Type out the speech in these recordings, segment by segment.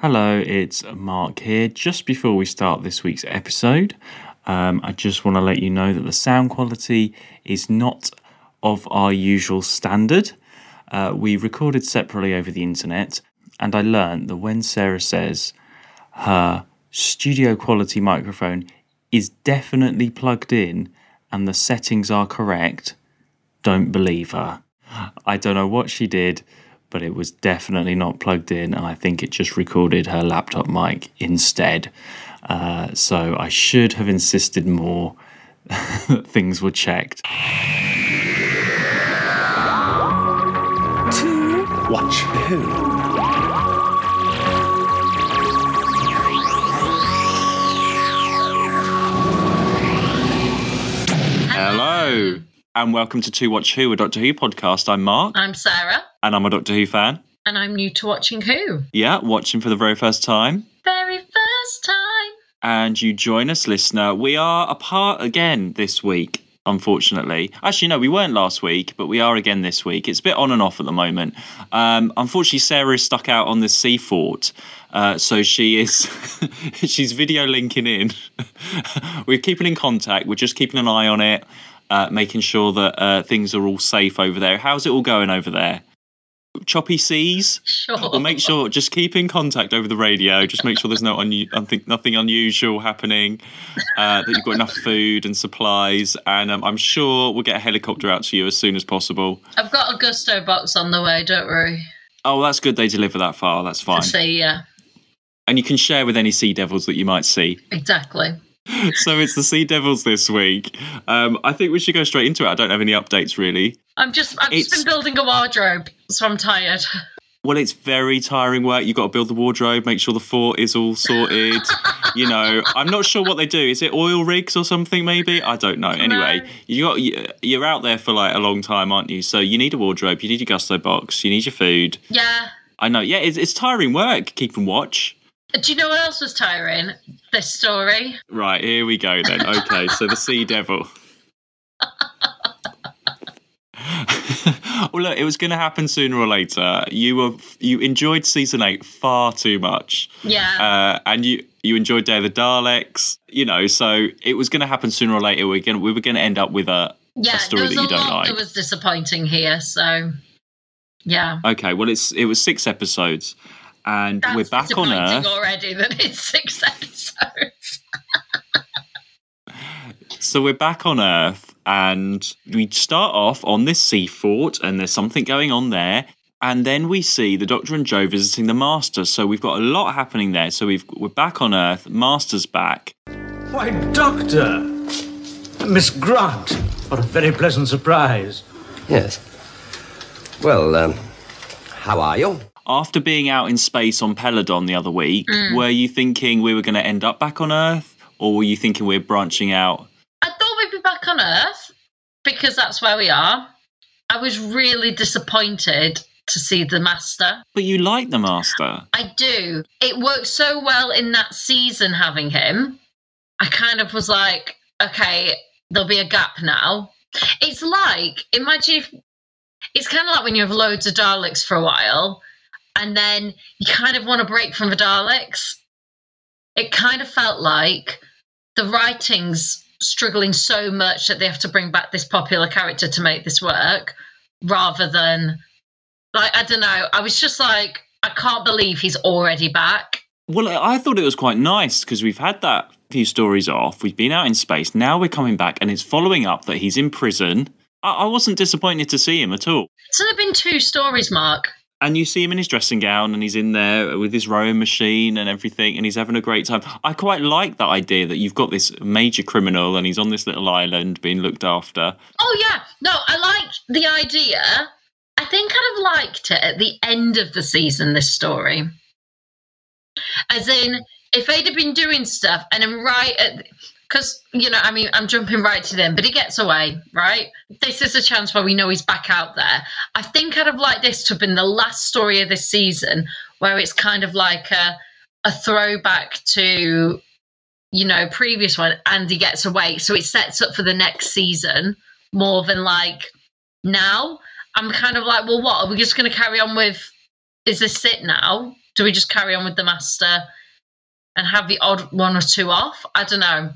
Hello, it's Mark here. Just before we start this week's episode, um, I just want to let you know that the sound quality is not of our usual standard. Uh, we recorded separately over the internet, and I learned that when Sarah says her studio quality microphone is definitely plugged in and the settings are correct, don't believe her. I don't know what she did, but it was definitely not plugged in, and I think it just recorded her laptop mic instead. Uh, so I should have insisted more that things were checked. To watch who? Hello, and welcome to To Watch Who, a Doctor Who podcast. I'm Mark, I'm Sarah, and I'm a Doctor Who fan. and I'm new to watching Who. Yeah, watching for the very first time. Very first time. and you join us, listener. We are apart again this week, unfortunately. Actually, no, we weren't last week, but we are again this week. It's a bit on and off at the moment. Um, unfortunately, Sarah is stuck out on the sea fort. Uh, so she is, she's video linking in. We're keeping in contact. We're just keeping an eye on it, uh, making sure that uh, things are all safe over there. How's it all going over there? Choppy seas. Sure. We'll make sure just keep in contact over the radio. Just make sure there's no I think nothing unusual happening. Uh, that you've got enough food and supplies, and um, I'm sure we'll get a helicopter out to you as soon as possible. I've got a Gousto box on the way, don't worry. Oh, that's good. They deliver that far. That's fine. To see, yeah, And you can share with any sea devils that you might see. exactly. So it's the sea devils this week. Um, I think we should go straight into it. I don't have any updates really. I'm just, I've just been building a wardrobe, so I'm tired. Well, it's very tiring work. You've got to build the wardrobe, make sure the fort is all sorted. you know, I'm not sure what they do. Is it oil rigs or something? Maybe I don't know. Anyway, you got you- you're out there for like a long time, aren't you? So you need a wardrobe, you need your Gousto box, you need your food. Yeah. I know. Yeah, it's, it's tiring work keeping watch. Do you know what else was tiring? This story. Right, here we go then. Okay, so the Sea Devil. well, look, it was going to happen sooner or later. You were you enjoyed season eight far too much. Yeah. uh, and you you enjoyed Day of the Daleks, you know, so it was going to happen sooner or later. We're going we were going to end up with a yeah. a story that you don't like. It was disappointing here, so yeah. okay. Well, it's it was six episodes, and That's we're back on Earth. already that it's six episodes. So we're back on Earth, and we start off on this sea fort, and there's something going on there. And then we see the Doctor and Jo visiting the Master. So we've got a lot happening there. So we've we're back on Earth. Master's back. Why, Doctor! Miss Grant! What a very pleasant surprise. Yes. Well, um, how are you? After being out in space on Peladon the other week, mm. were you thinking we were going to end up back on Earth, or were you thinking we're branching out? I thought we'd be back on Earth because that's where we are. I was really disappointed to see the Master. But you like the Master. I do. It worked so well in that season having him. I kind of was like, okay, there'll be a gap now. It's like, imagine if it's kind of like when you have loads of Daleks for a while and then you kind of want to break from the Daleks. It kind of felt like the writing's struggling so much that they have to bring back this popular character to make this work rather than like I don't know. I was just like, I can't believe he's already back. Well, I thought it was quite nice because we've had that few stories off. We've been out in space. Now we're coming back, and it's following up that he's in prison. I, I wasn't disappointed to see him at all. So there've been two stories, Mark. And you see him in his dressing gown, and he's in there with his rowing machine and everything, and he's having a great time. I quite like that idea that you've got this major criminal, and he's on this little island being looked after. Oh yeah, no, I like the idea. I think I'd have liked it at the end of the season. This story, as in, if they'd have been doing stuff and right at because you know, I mean, I'm jumping right to them, but he gets away, right? This is a chance where we know he's back out there. I think I'd have liked this to have been the last story of this season, where it's kind of like a a throwback to you know previous one, and he gets away, so it sets up for the next season more than like now. I'm kind of like, well, what are we just going to carry on with is this it now? Do we just carry on with the master and have the odd one or two off? I don't know.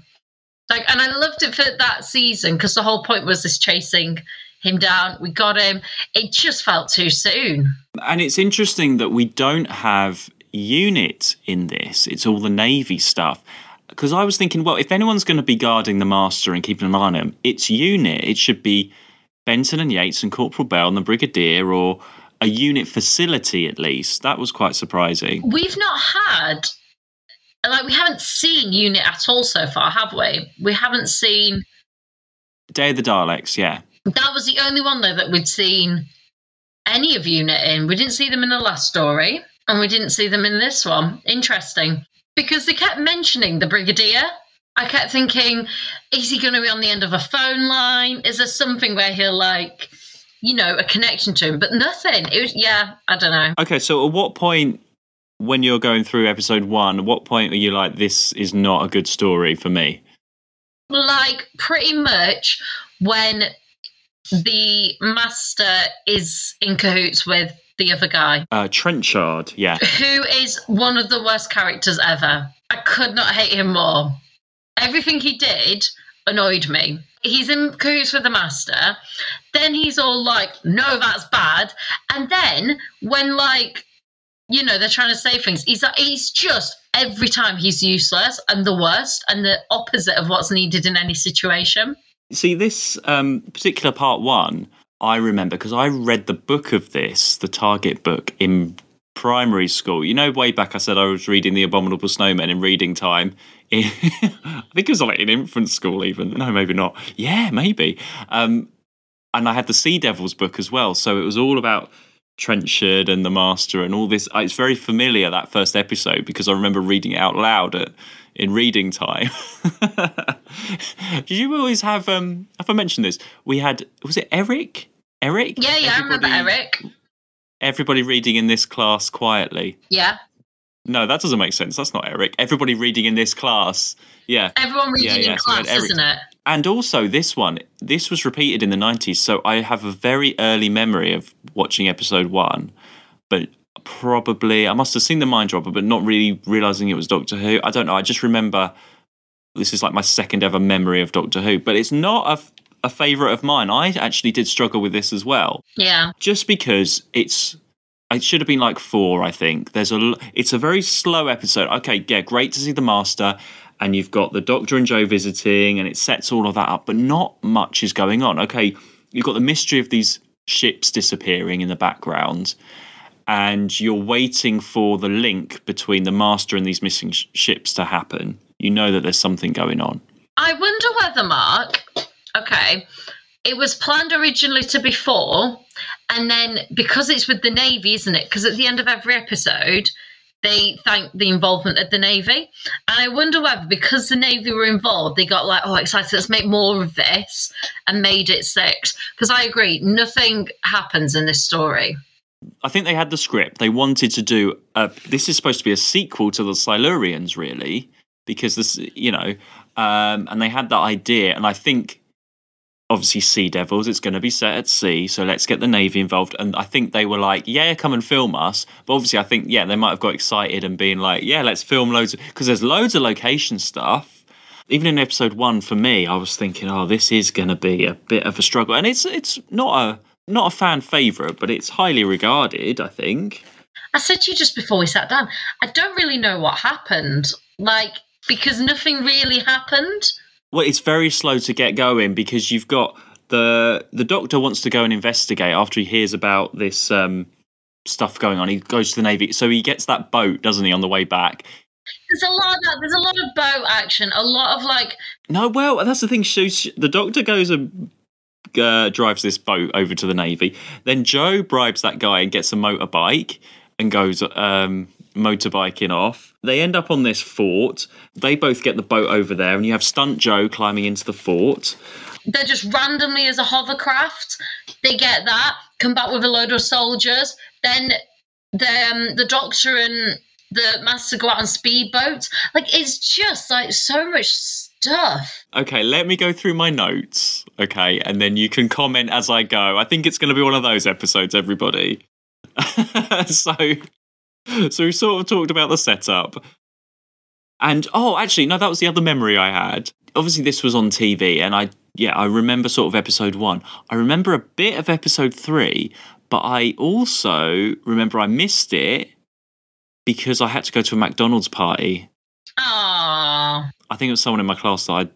Like, and I loved it for that season because the whole point was this chasing him down. We got him. It just felt too soon. And it's interesting that we don't have unit in this. It's all the navy stuff. Because I was thinking, well, if anyone's going to be guarding the master and keeping an eye on him, it's unit. It should be Benton and Yates and Corporal Bell and the Brigadier or a unit facility at least. That was quite surprising. We've not had like we haven't seen unit at all so far, have we? We haven't seen Day of the Daleks, yeah. that was the only one though that we'd seen any of unit in. We didn't see them in the last story, and we didn't see them in this one. Interesting. Because they kept mentioning the Brigadier. I kept thinking, is he going to be on the end of a phone line? Is there something where he'll like, you know, a connection to him? But nothing. It was, yeah, I don't know. Okay, so at what point when you're going through episode one, at what point are you like, this is not a good story for me? Like pretty much when the master is in cahoots with the other guy, Uh, Trenchard, yeah. who is one of the worst characters ever. I could not hate him more. Everything he did annoyed me. He's in cahoots with the master. Then he's all like, no, that's bad. And then when like, you know, they're trying to say things, he's like, he's just every time he's useless and the worst and the opposite of what's needed in any situation. See, this um, particular part one, I remember because I read the book of this, the Target book, in primary school. You know, way back I said I was reading The Abominable Snowmen in reading time. In, I think it was like in infant school, even. No, maybe not. Yeah, maybe. Um, and I had the Sea Devils book as well. So it was all about Trenchard and the Master and all this. It's very familiar, that first episode, because I remember reading it out loud at, in reading time. Did you always have, um, have I mentioned this? We had, was it Eric? Eric? Yeah, yeah, I remember Everybody- Eric. Everybody reading in this class quietly. Yeah. No, that doesn't make sense. That's not Eric. Everybody reading in this class. Yeah. Everyone reading Yeah, yeah, in so class, isn't it? And also, this one, this was repeated in the 90s. So I have a very early memory of watching episode one, but probably, I must have seen the mind dropper, but not really realizing it was Doctor Who. I don't know. I just remember this is like my second ever memory of Doctor Who, but it's not a, a favorite of mine. I actually did struggle with this as well Yeah. just because it's it should have been like four i think there's a it's a very slow episode okay yeah great to see the master and you've got the doctor and jo visiting and it sets all of that up but not much is going on. Okay you've got the mystery of these ships disappearing in the background and you're waiting for the link between the master and these missing sh- ships to happen. You know that there's something going on. I wonder whether, Mark, okay, it was planned originally to be four, and then because it's with the Navy, isn't it? Because at the end of every episode, they thanked the involvement of the Navy. And I wonder whether, because the Navy were involved, they got like, oh, excited, let's make more of this, and made it six. Because I agree, nothing happens in this story. I think they had the script. They wanted to do a. This is supposed to be a sequel to the Silurians, really, because this, you know, um, and they had that idea. And I think, obviously, Sea Devils. It's going to be set at sea, so let's get the Navy involved. And I think they were like, "Yeah, come and film us." But obviously, I think, yeah, they might have got excited and being like, "Yeah, let's film loads," because there's loads of location stuff. Even in episode one, for me, I was thinking, "Oh, this is going to be a bit of a struggle," and it's it's not a not a fan favorite, but it's highly regarded. I think. I said to you just before we sat down, I don't really know what happened. Like, because nothing really happened. Well, it's very slow to get going because you've got the the doctor wants to go and investigate after he hears about this um, stuff going on. He goes to the navy, so he gets that boat, doesn't he, on the way back? There's a lot of that. There's a lot of boat action. A lot of like, No, well, that's the thing. So sh- the doctor goes and uh, drives this boat over to the navy. Then Jo bribes that guy and gets a motorbike and goes um, motorbiking off. They end up on this fort. They both get the boat over there, and you have Stunt Jo climbing into the fort. they're just randomly as a hovercraft. They get that, come back with a load of soldiers. Then the um, the doctor and the master go out on speedboats. Like it's just like so much stuff. Okay, let me go through my notes. Okay, and then you can comment as I go. I think it's going to be one of those episodes, everybody. so, so we sort of talked about the setup. And oh, actually, no, that was the other memory I had. Obviously, this was on TV, and I, yeah, I remember sort of episode one. I remember a bit of episode three, but I also remember I missed it because I had to go to a McDonald's party. Oh, I think it was someone in my class that I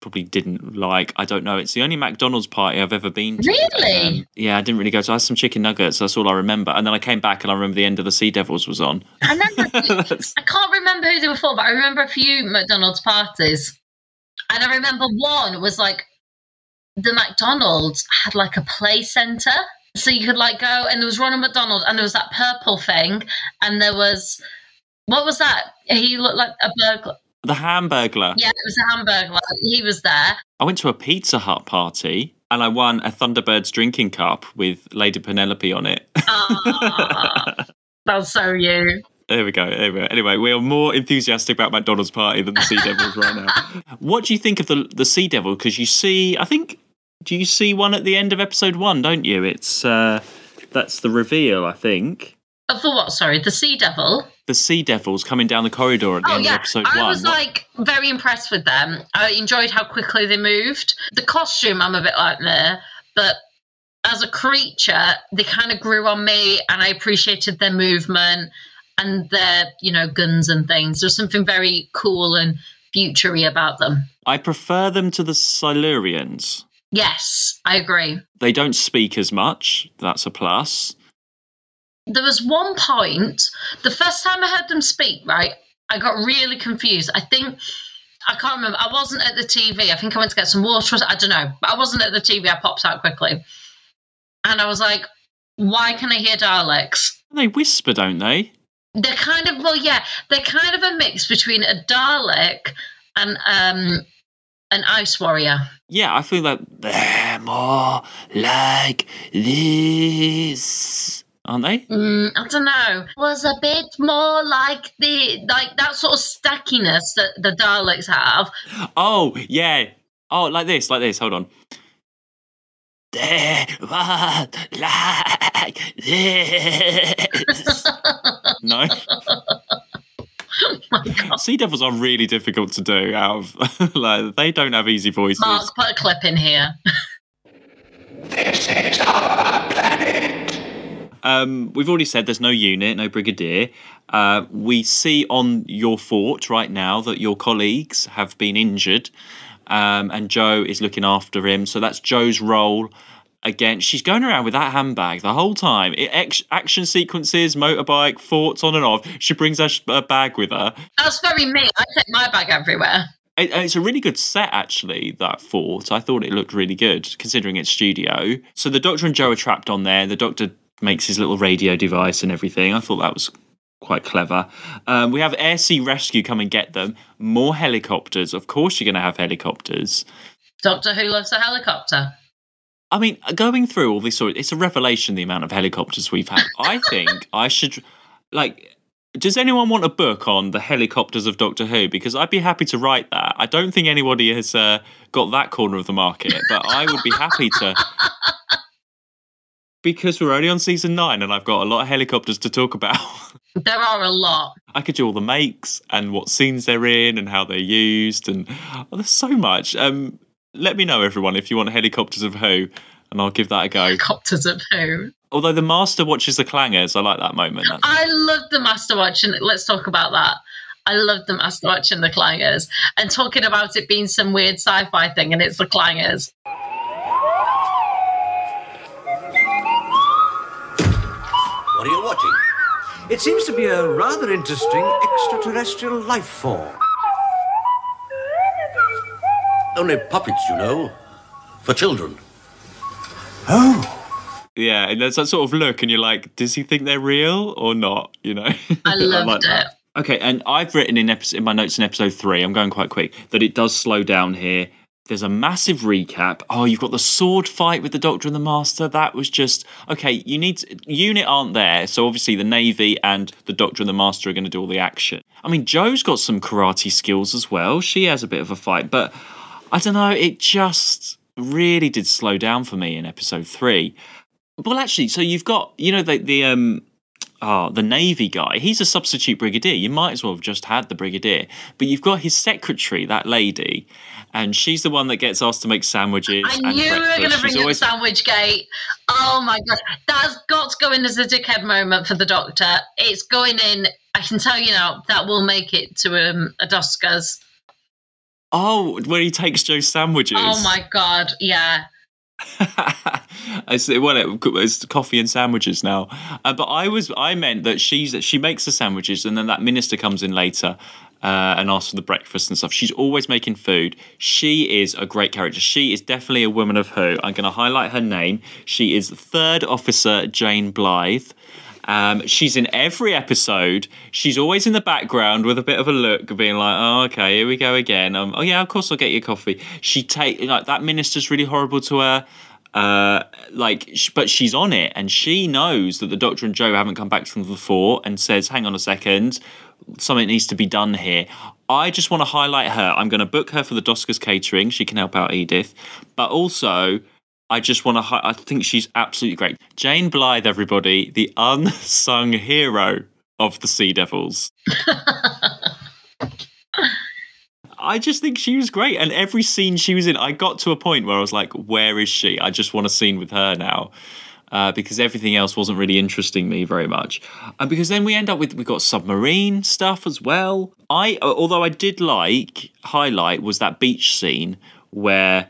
probably didn't like. I don't know. It's the only McDonald's party I've ever been to. Really? Um, yeah, I didn't really go. So I had some chicken nuggets. That's all I remember. And then I came back and I remember the end of the Sea Devils was on. I remember. I can't remember who they were for, but I remember a few McDonald's parties, and I remember one was like the McDonald's had like a play center, so you could like go and there was Ronald McDonald, and there was that purple thing, and there was what was that? He looked like a burglar. The Hamburglar. Yeah, it was a hamburger. He was there. I went to a Pizza Hut party and I won a Thunderbirds drinking cup with Lady Penelope on it. Ah, that's so you. There we go. There we go. Anyway, we are more enthusiastic about McDonald's party than the Sea Devils right now. What do you think of the the Sea Devil? Because you see, I think, do you see one at the end of episode one? Don't you? It's uh, that's the reveal. I think Oh, for what? Sorry, the Sea Devil. the Sea Devils coming down the corridor at the Oh end yeah, of episode I one. was What- like very impressed with them. I enjoyed how quickly they moved. The costume, I'm a bit like there, but as a creature, they kind of grew on me, and I appreciated their movement and their, you know, guns and things. There's something very cool and futury about them. I prefer them to the Silurians. Yes, I agree. They don't speak as much. That's a plus. There was one point the first time i heard them speak right i got really confused. I think i can't remember i wasn't at the tv i think i went to get some water i don't know but i wasn't at the tv i popped out quickly. And i was like why can i hear daleks They whisper, don't they? they're kind of well yeah they're kind of a mix between a dalek and um an ice warrior. Yeah, I feel like they're more like this, aren't they? Mm, I don't know. Was a bit more like the like that sort of stackiness that the Daleks have. Oh, yeah. Oh, like this, like this. Hold on. They were like this. no. Sea devils are really difficult to do. Out of like, they don't have easy voices. Mark, put a clip in here. Um, we've already said there's no unit, no brigadier. Uh, we see on your fort right now that your colleagues have been injured, um, and Jo is looking after him. So that's Jo's role. Again, she's going around with that handbag the whole time. It, ex- action sequences, motorbike, forts on and off. She brings her, sh- her bag with her. That's very me. I take my bag everywhere. It, it's a really good set, actually, that fort. I thought it looked really good, considering it's studio. So the Doctor and Jo are trapped on there. The Doctor makes his little radio device and everything. I thought that was quite clever. Um, we have Air Sea Rescue come and get them. More helicopters. Of course, you're going to have helicopters. Doctor Who loves a helicopter. I mean, going through all this sort, it's a revelation the amount of helicopters we've had. I think I should, like, does anyone want a book on the helicopters of Doctor Who? Because I'd be happy to write that. I don't think anybody has uh, got that corner of the market, but I would be happy to. Because we're only on season nine and I've got a lot of helicopters to talk about. There are a lot. I could do all the makes and what scenes they're in and how they're used, and oh, there's so much. Um, let me know, everyone, if you want helicopters of Who, and I'll give that a go. Helicopters of Who. Although the Master watches the clangers, I like that moment. That's- I love the Master Watch, and let's talk about that. I love the Master Watch and the Clangers, and talking about it being some weird sci-fi thing, and it's the Clangers. It seems to be a rather interesting extraterrestrial life form. Only puppets, you know. For children. Oh, yeah, and there's that sort of look, and you're like, does he think they're real or not? You know, I loved like that. it. Okay, and I've written in, episode, in my notes in episode three, I'm going quite quick, that it does slow down here. There's a massive recap. Oh, you've got the sword fight with the Doctor and the Master. That was just okay. You need to, unit aren't there, so obviously the Navy and the Doctor and the Master are going to do all the action. I mean, Jo's got some karate skills as well. She has a bit of a fight, but I don't know. It just really did slow down for me in episode three. Well, actually, so you've got you know the the um. Oh, the Navy guy. He's a substitute brigadier. You might as well have just had the brigadier. But you've got his secretary, that lady, and she's the one that gets asked to make sandwiches. I knew we were going to bring She's up Sandwich Gate. Oh my god, that's got to go in as a dickhead moment for the Doctor. It's going in. I can tell you now that will make it to um, a Oscars. Oh, where he takes Jo's sandwiches. Oh my god, yeah. I see. Well, it's coffee and sandwiches now. Uh, but I was, I meant that she's she makes the sandwiches, and then that minister comes in later uh, and asks for the breakfast and stuff. She's always making food. She is a great character. She is definitely a woman of who. I'm going to highlight her name. She is Third Officer Jane Blythe. Um, she's in every episode. She's always in the background with a bit of a look, being like, "Oh, okay, here we go again." Um, oh yeah, of course I'll get you coffee. She take like that minister's really horrible to her. Uh, like, but she's on it, and she knows that the Doctor and Jo haven't come back from the fort, and says, "Hang on a second, something needs to be done here." I just want to highlight her. I'm going to book her for the Doskers catering. She can help out Edith, but also I just want to. I think she's absolutely great. Jane Blythe, everybody, the unsung hero of the Sea Devils. I just think she was great, and every scene she was in, I got to a point where I was like, "Where is she? I just want a scene with her now." Uh, because everything else wasn't really interesting me very much, and because then we end up with we got submarine stuff as well. I, although I did like highlight was that beach scene where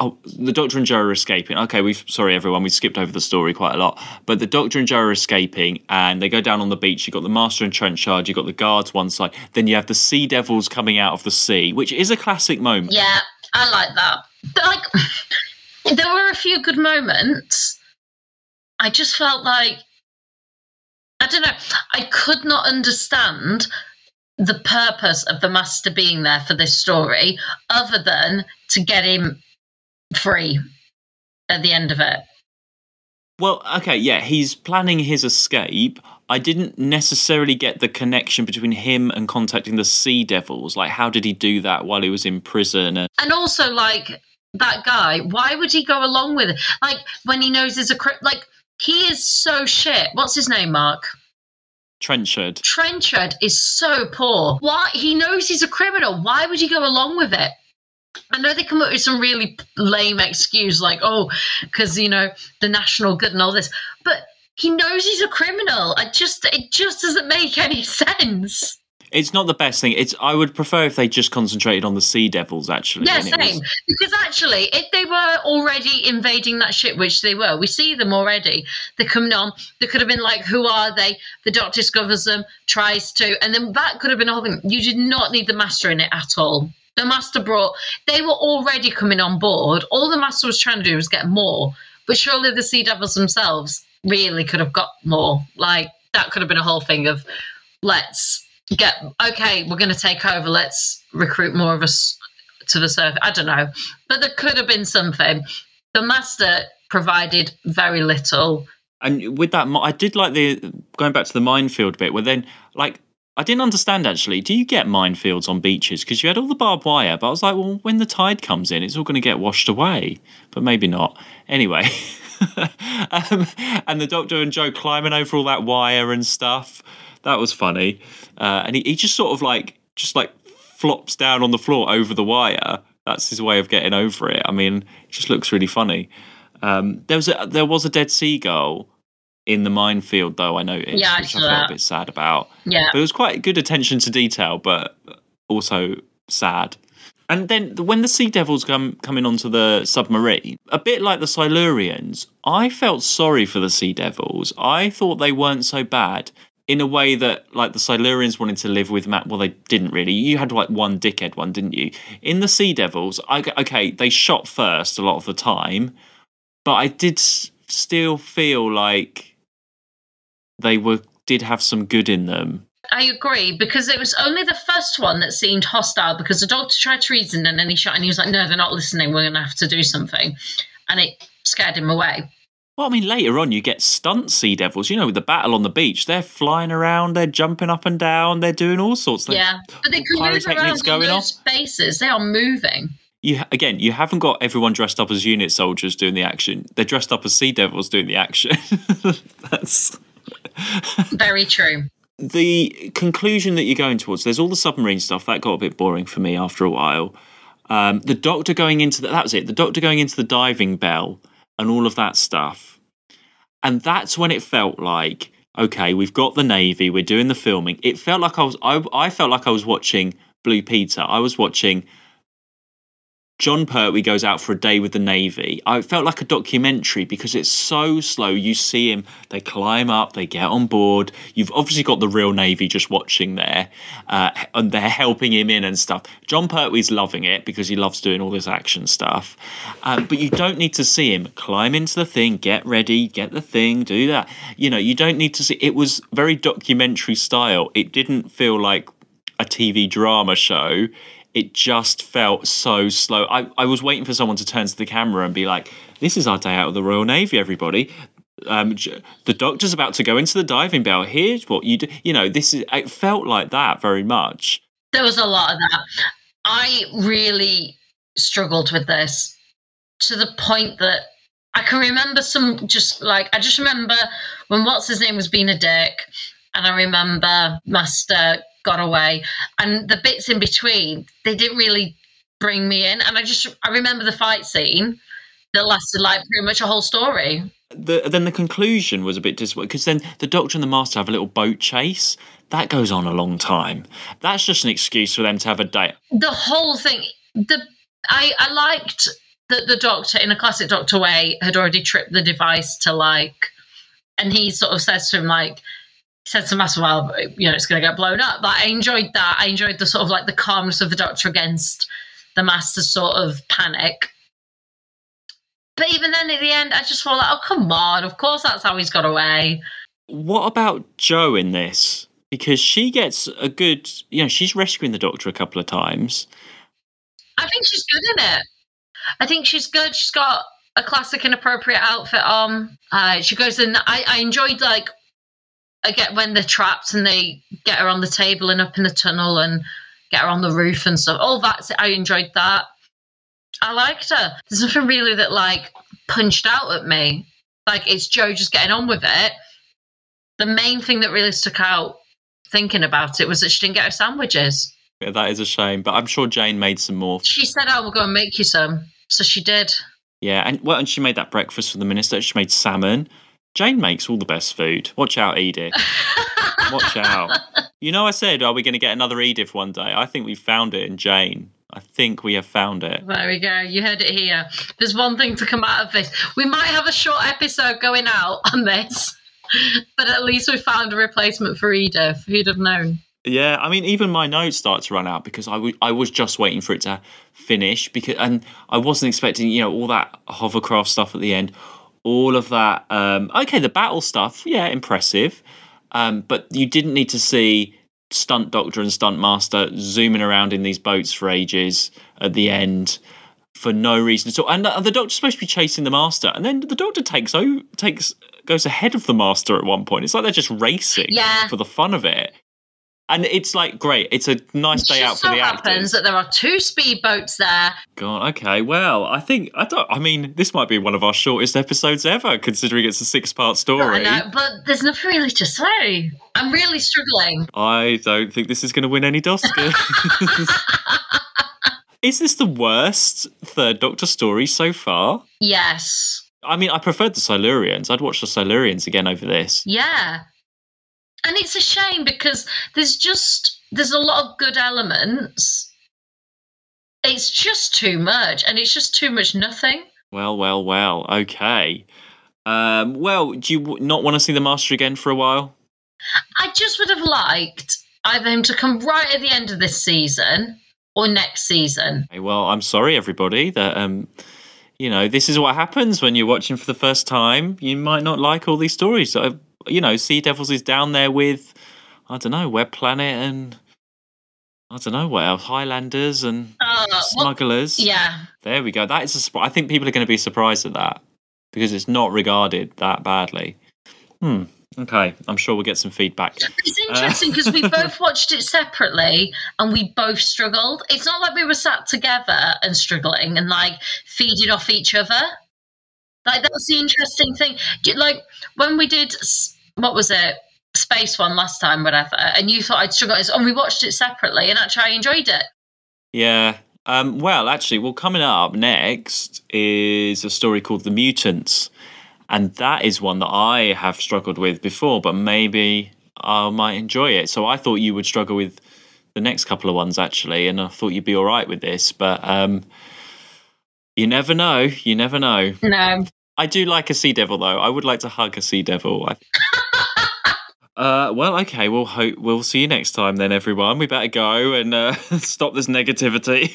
Oh, the Doctor and Jo are escaping. Okay, we've sorry everyone, we skipped over the story quite a lot. But the Doctor and Jo are escaping, and they go down on the beach. You have got the Master and Trenchard. You have got the guards one side. Then you have the Sea Devils coming out of the sea, which is a classic moment. Yeah, I like that. But like, there were a few good moments. I just felt like I don't know. I could not understand the purpose of the master being there for this story, other than to get him free at the end of it. Well, okay, yeah, he's planning his escape. I didn't necessarily get the connection between him and contacting the Sea Devils. Like, how did he do that while he was in prison? And And also, like that guy, why would he go along with it? Like when he knows there's a cri- like he is so shit. What's his name, Mark? Trenchard. Trenchard is so poor. Why he knows he's a criminal. Why would he go along with it? I know they come up with some really lame excuse like, oh, because you know the national good and all this, but he knows he's a criminal. I just it just doesn't make any sense. It's not the best thing. It's I would prefer if they just concentrated on the Sea Devils actually. Yeah, it was- same. Because actually, if they were already invading that ship, which they were, we see them already. They're coming on. They could have been like, "Who are they?" The Doctor discovers them, tries to, and then that could have been thing. You did not need the Master in it at all. The Master brought. They were already coming on board. All the Master was trying to do was get more. But surely the Sea Devils themselves really could have got more. Like that could have been a whole thing of, let's get okay. We're going to take over. Let's recruit more of us to the surface. I don't know, but there could have been something. The master provided very little. and with that, I did like the going back to the minefield bit. Where then, like, I didn't understand actually. Do you get minefields on beaches? Because you had all the barbed wire, but I was like, well, when the tide comes in, it's all going to get washed away. But maybe not. Anyway, um, and the Doctor and Jo climbing over all that wire and stuff. That was funny. Uh, and he, he just sort of like just like flops down on the floor over the wire. That's his way of getting over it. I mean, it just looks really funny. Um, there was a there was a dead seagull in the minefield, though I noticed, Yeah, I which I felt that. a bit sad about. Yeah, But it was quite good attention to detail, but also sad. And then when the Sea Devils come coming onto the submarine, a bit like the Silurians, I felt sorry for the Sea Devils. I thought they weren't so bad in a way that like the Silurians wanted to live with Matt. Well, they didn't really. You had like one dickhead one, didn't you? In the Sea Devils, I, okay, they shot first a lot of the time, but I did s- still feel like they were did have some good in them. I agree because it was only the first one that seemed hostile because the doctor tried to reason and then he shot and he was like, "No, they're not listening. We're going to have to do something," and it scared him away. Well, I mean, later on, you get stunt sea devils. You know, with the battle on the beach, they're flying around, they're jumping up and down, they're doing all sorts. They- yeah, but they can move around on going those off. bases. They are moving. you again, you haven't got everyone dressed up as unit soldiers doing the action. They're dressed up as sea devils doing the action. That's Very true. the conclusion that you're going towards. There's all the submarine stuff that got a bit boring for me after a while. Um, the doctor going into the, that was it. The doctor going into the diving bell and all of that stuff, and that's when it felt like okay, we've got the navy, we're doing the filming. It felt like I was I, I felt like I was watching Blue Peter. I was watching Jon Pertwee goes out for a day with the Navy. I felt like a documentary because it's so slow. You see him, they climb up, they get on board. You've obviously got the real Navy just watching there, uh, and they're helping him in and stuff. Jon Pertwee's loving it because he loves doing all this action stuff. Um, but you don't need to see him climb into the thing, get ready, get the thing, do that. You know, you don't need to see. It was very documentary style. It didn't feel like a TV drama show it just felt so slow. I, I was waiting for someone to turn to the camera and be like, "This is our day out of the Royal Navy, everybody." Um, the doctor's about to go into the diving bell. Here's what you do. You know, this is. It felt like that very much. There was a lot of that. I really struggled with this to the point that I can remember some just like I just remember when what's his name was being a dick, and I remember Master got away, and the bits in between they didn't really bring me in, and I just I remember the fight scene that lasted like pretty much a whole story. The, then the conclusion was a bit disappointing because then the Doctor and the Master have a little boat chase. That goes on a long time. That's just an excuse for them to have a date. The whole thing, the I I liked that the Doctor in a classic Doctor way had already tripped the device to like, and he sort of says to him like said to Master, well, you know, it's going to get blown up. But I enjoyed that. I enjoyed the sort of like the calmness of the Doctor against the Master's sort of panic. But even then, at the end, I just thought, like, oh, come on. Of course, that's how he's got away. What about Jo in this? Because she gets a good, you know, she's rescuing the Doctor a couple of times. I think she's good in it. I think she's good. She's got a classic inappropriate outfit on. Uh, she goes in. I, I enjoyed like I get when they're trapped and they get her on the table and up in the tunnel and get her on the roof and stuff. Oh, All that I enjoyed that. I liked her. There's nothing really that like punched out at me. Like it's Jo just getting on with it. The main thing that really stuck out thinking about it was that she didn't get her sandwiches. Yeah, that is a shame, but I'm sure Jane made some more. She said, "I will go and make you some," so she did. Yeah, and well, and she made that breakfast for the minister. She made salmon. Jane makes all the best food. Watch out, Edith. Watch out. You know, I said, are we going to get another Edith one day? I think we found it in Jane. I think we have found it. There we go. You heard it here. There's one thing to come out of this. We might have a short episode going out on this, but at least we found a replacement for Edith. Who'd have known? Yeah, I mean, even my notes start to run out because I, w- I was just waiting for it to finish because, and I wasn't expecting, you know, all that hovercraft stuff at the end, all of that. Um, okay, the battle stuff, yeah, impressive, um, but you didn't need to see stunt doctor and stunt master zooming around in these boats for ages at the end for no reason at all. And the, the doctor's supposed to be chasing the master, and then the doctor takes oh takes goes ahead of the master at one point. It's like they're just racing Yeah. for the fun of it. And it's like great. It's a nice day out just for so the happens actors. that there are two speedboats there. God, okay. Well, I think I don't. I mean, this might be one of our shortest episodes ever, considering it's a six-part story. I know, but there's nothing really to say. I'm really struggling. I don't think this is going to win any Oscars. is this the worst Third Doctor story so far? Yes. I mean, I preferred the Silurians. I'd watch the Silurians again over this. Yeah. And it's a shame because there's just there's a lot of good elements. It's just too much, and it's just too much nothing. Well, well, well. Okay. Um, well, do you not want to see the Master again for a while? I just would have liked either him to come right at the end of this season or next season. Okay, well, I'm sorry, everybody, that um, you know this is what happens when you're watching for the first time. You might not like all these stories. So, you know, Sea Devils is down there with I don't know Web Planet and I don't know what else, Highlanders and Uh, well, Smugglers. yeah, There we go. That is a surprise. I think people are going to be surprised at that because it's not regarded that badly. Hmm. Okay, I'm sure we'll get some feedback. It's interesting because we both watched it separately and we both struggled. It's not like we were sat together and struggling and like feeding off each other. Like that's the interesting thing. Like when we did s- what was it? Space one last time, whatever, and you thought I'd struggle, and we watched it separately, and actually I enjoyed it. Yeah. Um, well, actually, well, coming up next is a story called The Mutants. And that is one that I have struggled with before, but maybe I might enjoy it. So I thought you would struggle with the next couple of ones, actually. And I thought you'd be all right with this. But um, you never know. You never know. No, I do like a sea devil, though. I would like to hug a sea devil. Uh, well, okay. We'll hope we'll see you next time, then, everyone. We better go and uh, stop this negativity.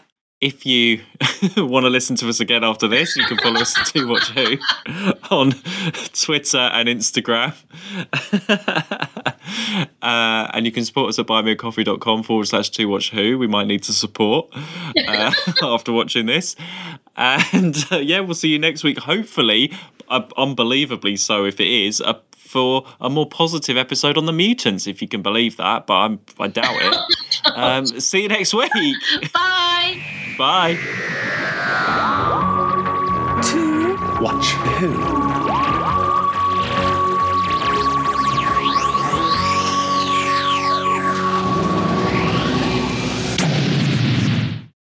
if you want to listen to us again after this, you can follow us at Two Watch Who on Twitter and Instagram. uh, and you can support us at buymeacoffee.com forward slash Two Watch Who. We might need to support uh, after watching this. And uh, yeah, we'll see you next week. Hopefully, uh, unbelievably so if it is, uh, for a more positive episode on the mutants, if you can believe that. But I'm, I doubt it. um, see you next week. bye. Bye. To watch who?